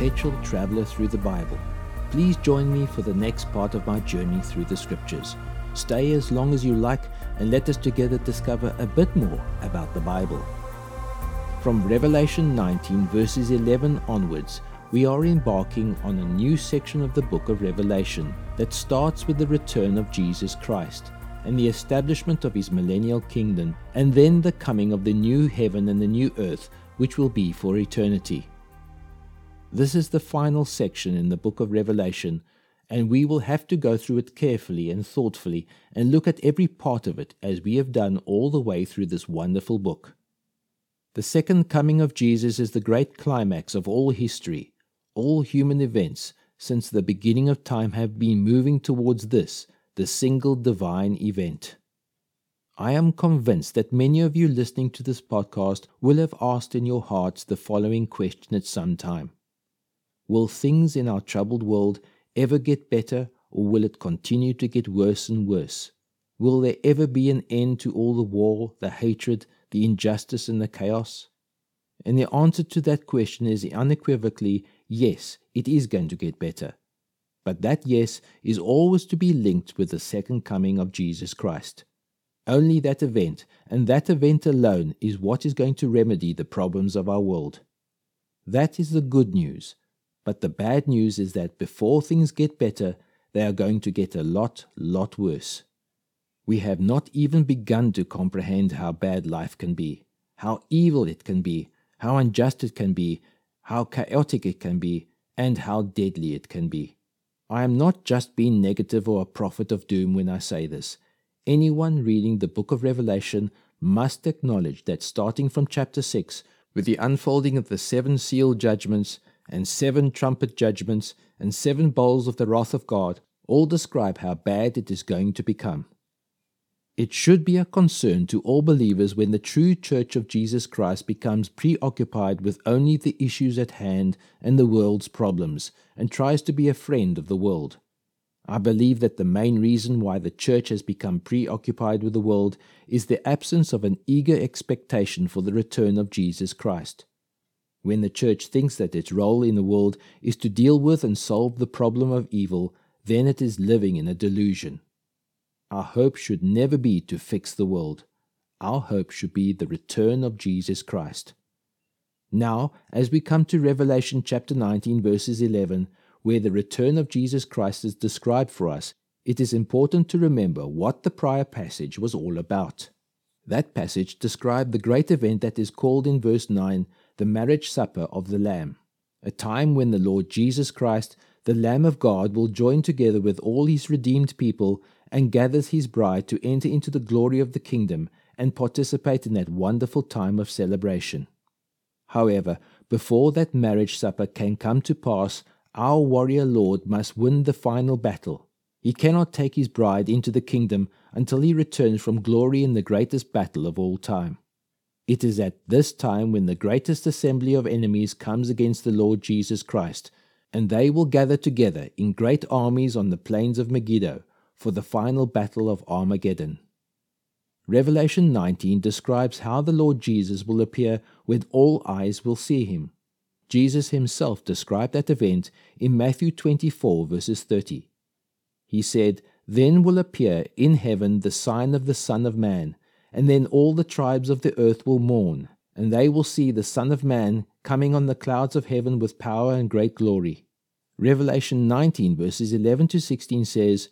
perpetual traveler through the Bible. Please join me for the next part of my journey through the scriptures. Stay as long as you like and let us together discover a bit more about the Bible. From Revelation 19, verses 11 onwards, we are embarking on a new section of the book of Revelation that starts with the return of Jesus Christ and the establishment of his millennial kingdom, and then the coming of the new heaven and the new earth, which will be for eternity. This is the final section in the book of Revelation, and we will have to go through it carefully and thoughtfully and look at every part of it as we have done all the way through this wonderful book. The second coming of Jesus is the great climax of all history. All human events since the beginning of time have been moving towards this the single divine event. I am convinced that many of you listening to this podcast will have asked in your hearts the following question at some time Will things in our troubled world ever get better, or will it continue to get worse and worse? Will there ever be an end to all the war, the hatred, the injustice, and the chaos? And the answer to that question is unequivocally yes, it is going to get better. But that yes is always to be linked with the second coming of Jesus Christ. Only that event, and that event alone, is what is going to remedy the problems of our world. That is the good news. But the bad news is that before things get better, they are going to get a lot, lot worse. We have not even begun to comprehend how bad life can be, how evil it can be, how unjust it can be, how chaotic it can be, and how deadly it can be. I am not just being negative or a prophet of doom when I say this. Anyone reading the book of Revelation must acknowledge that starting from chapter 6, with the unfolding of the seven seal judgments and seven trumpet judgments and seven bowls of the wrath of God, all describe how bad it is going to become. It should be a concern to all believers when the true Church of Jesus Christ becomes preoccupied with only the issues at hand and the world's problems and tries to be a friend of the world. I believe that the main reason why the church has become preoccupied with the world is the absence of an eager expectation for the return of Jesus Christ. When the church thinks that its role in the world is to deal with and solve the problem of evil, then it is living in a delusion. Our hope should never be to fix the world. Our hope should be the return of Jesus Christ. Now, as we come to Revelation chapter 19, verses 11, where the return of Jesus Christ is described for us, it is important to remember what the prior passage was all about. That passage described the great event that is called in verse 9 the marriage supper of the Lamb, a time when the Lord Jesus Christ, the Lamb of God, will join together with all his redeemed people and gathers his bride to enter into the glory of the kingdom and participate in that wonderful time of celebration. However, before that marriage supper can come to pass, our warrior Lord must win the final battle. He cannot take his bride into the kingdom until he returns from glory in the greatest battle of all time. It is at this time when the greatest assembly of enemies comes against the Lord Jesus Christ, and they will gather together in great armies on the plains of Megiddo for the final battle of Armageddon. Revelation 19 describes how the Lord Jesus will appear when all eyes will see him. Jesus himself described that event in Matthew 24, verses 30. He said, Then will appear in heaven the sign of the Son of Man, and then all the tribes of the earth will mourn, and they will see the Son of Man coming on the clouds of heaven with power and great glory. Revelation 19, verses 11 to 16 says,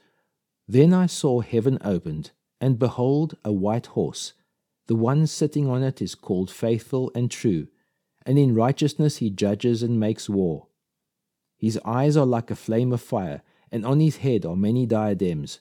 then I saw heaven opened, and behold, a white horse. The one sitting on it is called Faithful and True, and in righteousness he judges and makes war. His eyes are like a flame of fire, and on his head are many diadems,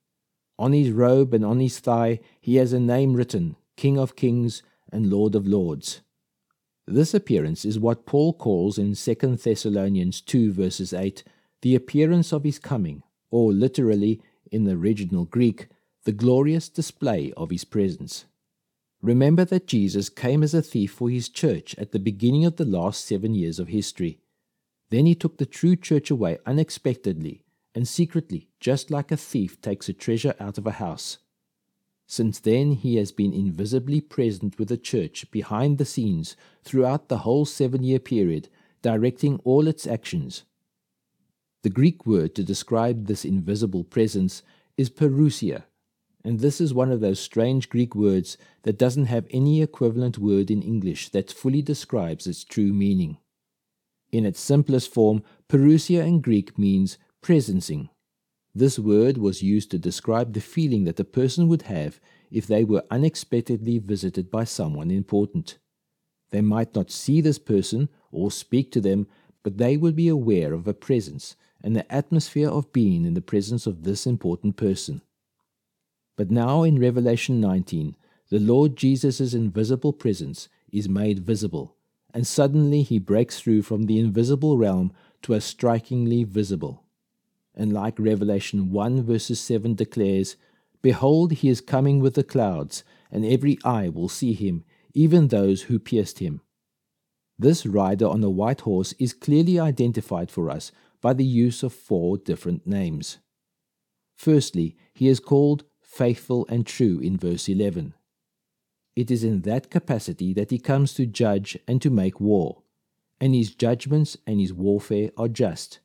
On his robe and on his thigh he has a name written King of Kings and Lord of Lords. This appearance is what Paul calls in 2 Thessalonians 2 verses 8 the appearance of his coming, or literally, in the original Greek, the glorious display of his presence. Remember that Jesus came as a thief for his church at the beginning of the last seven years of history. Then he took the true church away unexpectedly and secretly, just like a thief takes a treasure out of a house. Since then, he has been invisibly present with the church behind the scenes throughout the whole seven year period, directing all its actions. The Greek word to describe this invisible presence is parousia, and this is one of those strange Greek words that doesn't have any equivalent word in English that fully describes its true meaning. In its simplest form, parousia in Greek means presencing. This word was used to describe the feeling that a person would have if they were unexpectedly visited by someone important. They might not see this person or speak to them, but they would be aware of a presence and the atmosphere of being in the presence of this important person. But now in Revelation 19, the Lord Jesus' invisible presence is made visible, and suddenly he breaks through from the invisible realm to a strikingly visible. And like Revelation 1 verses 7 declares, Behold, he is coming with the clouds, and every eye will see him, even those who pierced him. This rider on a white horse is clearly identified for us by the use of four different names. Firstly, he is called faithful and true in verse 11. It is in that capacity that he comes to judge and to make war, and his judgments and his warfare are just.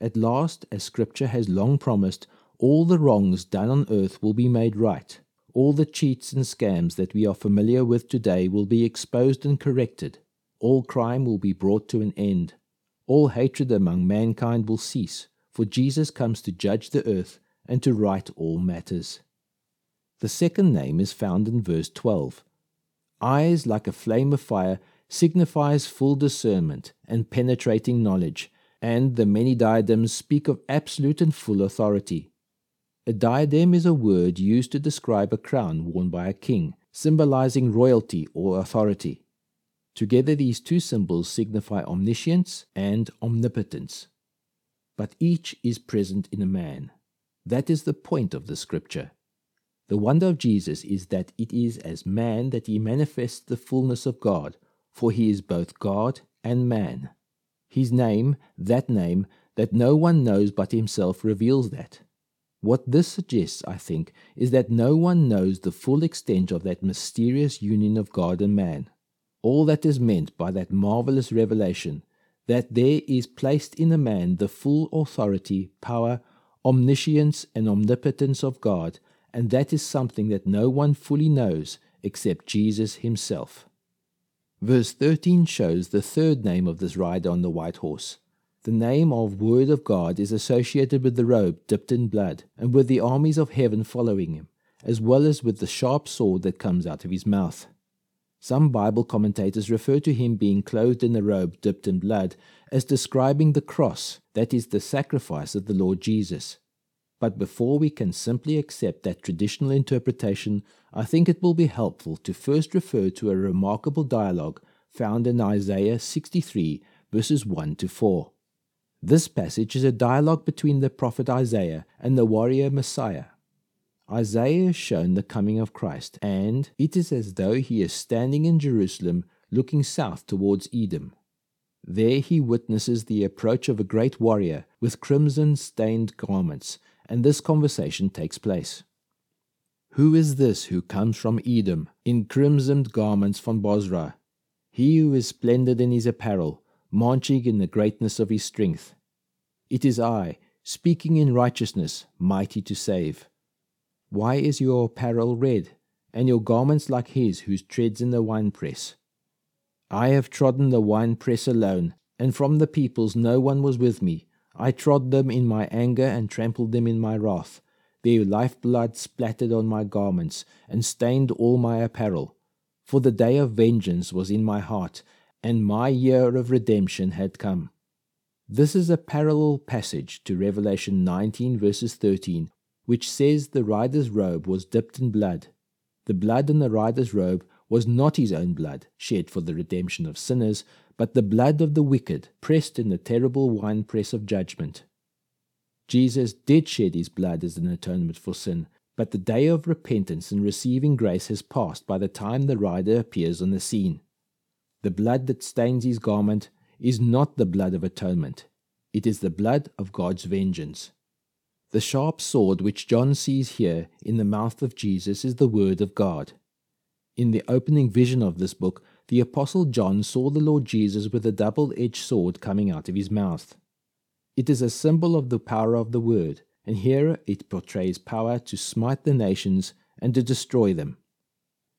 At last, as Scripture has long promised, all the wrongs done on earth will be made right. All the cheats and scams that we are familiar with today will be exposed and corrected. All crime will be brought to an end. All hatred among mankind will cease, for Jesus comes to judge the earth and to right all matters. The second name is found in verse 12. Eyes like a flame of fire signifies full discernment and penetrating knowledge, and the many diadems speak of absolute and full authority. A diadem is a word used to describe a crown worn by a king, symbolizing royalty or authority. Together, these two symbols signify omniscience and omnipotence. But each is present in a man. That is the point of the scripture. The wonder of Jesus is that it is as man that he manifests the fullness of God, for he is both God and man. His name, that name, that no one knows but himself, reveals that. What this suggests, I think, is that no one knows the full extent of that mysterious union of God and man. All that is meant by that marvelous revelation, that there is placed in a man the full authority, power, omniscience, and omnipotence of God, and that is something that no one fully knows except Jesus himself. Verse 13 shows the third name of this rider on the white horse. The name of Word of God is associated with the robe dipped in blood, and with the armies of heaven following him, as well as with the sharp sword that comes out of his mouth. Some Bible commentators refer to him being clothed in a robe dipped in blood as describing the cross, that is, the sacrifice of the Lord Jesus. But before we can simply accept that traditional interpretation, I think it will be helpful to first refer to a remarkable dialogue found in Isaiah 63, verses 1 to 4. This passage is a dialogue between the prophet Isaiah and the warrior Messiah. Isaiah is shown the coming of Christ, and it is as though he is standing in Jerusalem looking south towards Edom. There he witnesses the approach of a great warrior with crimson stained garments and this conversation takes place. Who is this who comes from Edom in crimsoned garments from Bozrah? He who is splendid in his apparel, marching in the greatness of his strength. It is I, speaking in righteousness, mighty to save. Why is your apparel red, and your garments like his who treads in the winepress? I have trodden the winepress alone, and from the peoples no one was with me. I trod them in my anger and trampled them in my wrath. Their lifeblood splattered on my garments and stained all my apparel. For the day of vengeance was in my heart, and my year of redemption had come. This is a parallel passage to Revelation 19, verses 13, which says the rider's robe was dipped in blood. The blood in the rider's robe was not his own blood, shed for the redemption of sinners, but the blood of the wicked, pressed in the terrible winepress of judgment. Jesus did shed his blood as an atonement for sin, but the day of repentance and receiving grace has passed by the time the rider appears on the scene. The blood that stains his garment is not the blood of atonement, it is the blood of God's vengeance. The sharp sword which John sees here in the mouth of Jesus is the Word of God. In the opening vision of this book, the Apostle John saw the Lord Jesus with a double edged sword coming out of his mouth. It is a symbol of the power of the Word, and here it portrays power to smite the nations and to destroy them.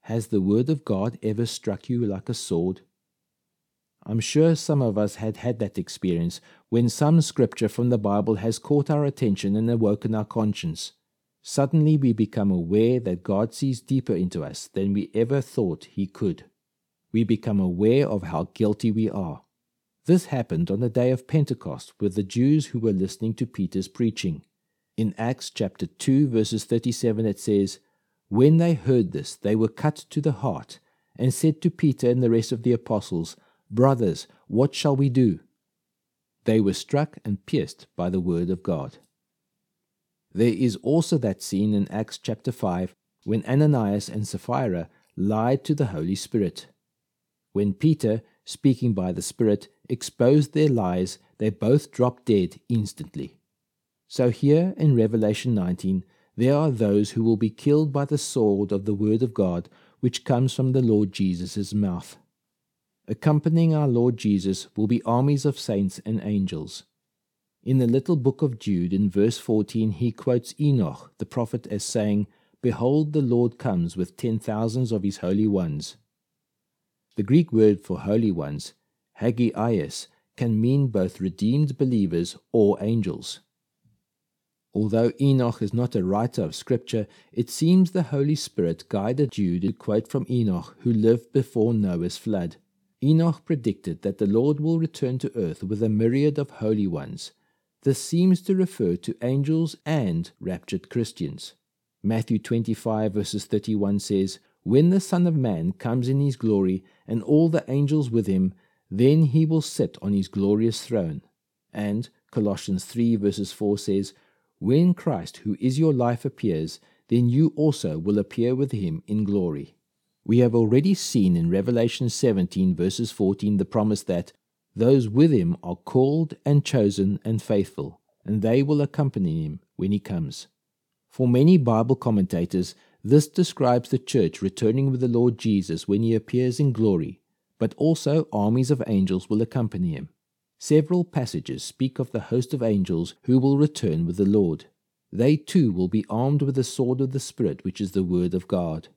Has the Word of God ever struck you like a sword? I'm sure some of us had had that experience when some scripture from the Bible has caught our attention and awoken our conscience. Suddenly we become aware that God sees deeper into us than we ever thought He could. We become aware of how guilty we are. This happened on the day of Pentecost with the Jews who were listening to Peter's preaching. In Acts chapter 2, verses 37, it says, When they heard this, they were cut to the heart, and said to Peter and the rest of the apostles, Brothers, what shall we do? They were struck and pierced by the word of God. There is also that scene in Acts chapter 5 when Ananias and Sapphira lied to the Holy Spirit. When Peter, speaking by the Spirit, exposed their lies, they both dropped dead instantly. So here in Revelation 19, there are those who will be killed by the sword of the Word of God, which comes from the Lord Jesus' mouth. Accompanying our Lord Jesus will be armies of saints and angels. In the little book of Jude, in verse 14, he quotes Enoch, the prophet, as saying, Behold, the Lord comes with ten thousands of his holy ones. The Greek word for holy ones, hagios, can mean both redeemed believers or angels. Although Enoch is not a writer of Scripture, it seems the Holy Spirit guided Jude to quote from Enoch, who lived before Noah's flood. Enoch predicted that the Lord will return to earth with a myriad of holy ones. This seems to refer to angels and raptured Christians. Matthew 25 verses 31 says, When the Son of Man comes in his glory, and all the angels with him, then he will sit on his glorious throne. And Colossians 3 verses 4 says, When Christ, who is your life, appears, then you also will appear with him in glory. We have already seen in Revelation 17, verses 14, the promise that those with him are called and chosen and faithful, and they will accompany him when he comes. For many Bible commentators, this describes the church returning with the Lord Jesus when he appears in glory, but also armies of angels will accompany him. Several passages speak of the host of angels who will return with the Lord. They too will be armed with the sword of the Spirit, which is the Word of God.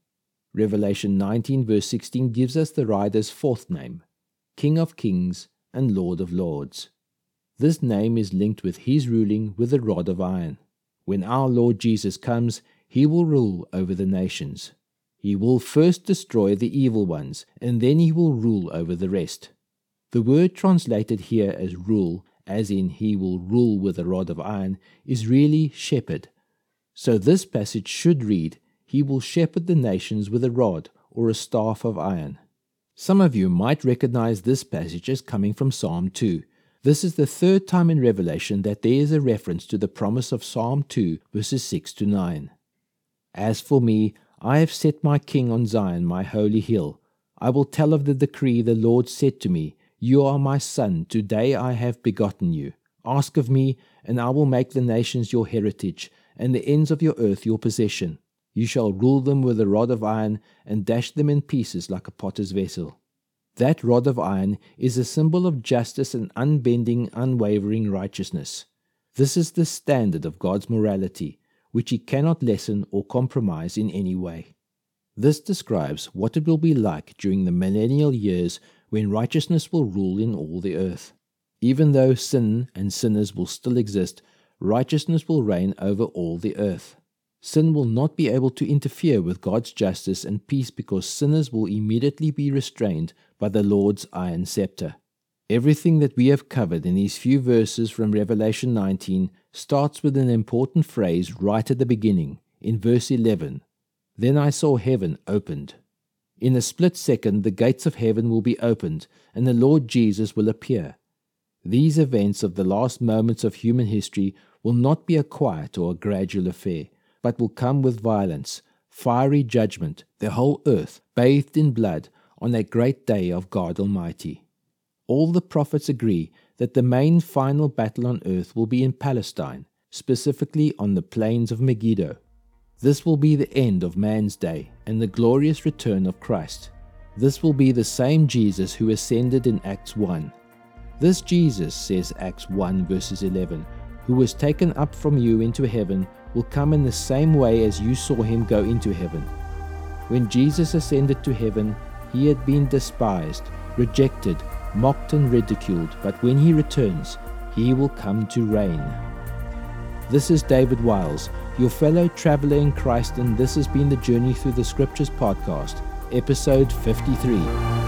Revelation 19, verse 16, gives us the rider's fourth name King of Kings and Lord of Lords. This name is linked with his ruling with a rod of iron. When our Lord Jesus comes, he will rule over the nations. He will first destroy the evil ones, and then he will rule over the rest. The word translated here as rule, as in he will rule with a rod of iron, is really shepherd. So this passage should read, he will shepherd the nations with a rod or a staff of iron. Some of you might recognize this passage as coming from Psalm 2. This is the third time in Revelation that there is a reference to the promise of Psalm 2, verses 6 to 9. As for me, I have set my king on Zion, my holy hill. I will tell of the decree the Lord said to me, You are my son, today I have begotten you. Ask of me, and I will make the nations your heritage, and the ends of your earth your possession. You shall rule them with a rod of iron and dash them in pieces like a potter's vessel. That rod of iron is a symbol of justice and unbending, unwavering righteousness. This is the standard of God's morality, which He cannot lessen or compromise in any way. This describes what it will be like during the millennial years when righteousness will rule in all the earth. Even though sin and sinners will still exist, righteousness will reign over all the earth. Sin will not be able to interfere with God's justice and peace because sinners will immediately be restrained by the Lord's iron scepter. Everything that we have covered in these few verses from Revelation 19 starts with an important phrase right at the beginning, in verse 11 Then I saw heaven opened. In a split second, the gates of heaven will be opened, and the Lord Jesus will appear. These events of the last moments of human history will not be a quiet or a gradual affair, but will come with violence, fiery judgment, the whole earth bathed in blood on that great day of God Almighty. All the prophets agree that the main final battle on earth will be in Palestine, specifically on the plains of Megiddo. This will be the end of man's day and the glorious return of Christ. This will be the same Jesus who ascended in Acts 1. This Jesus, says Acts 1 verses 11, who was taken up from you into heaven, will come in the same way as you saw him go into heaven. When Jesus ascended to heaven, he had been despised, rejected, mocked, and ridiculed, but when he returns, he will come to reign. This is David Wiles, your fellow traveler in Christ, and this has been the Journey Through the Scriptures podcast, episode 53.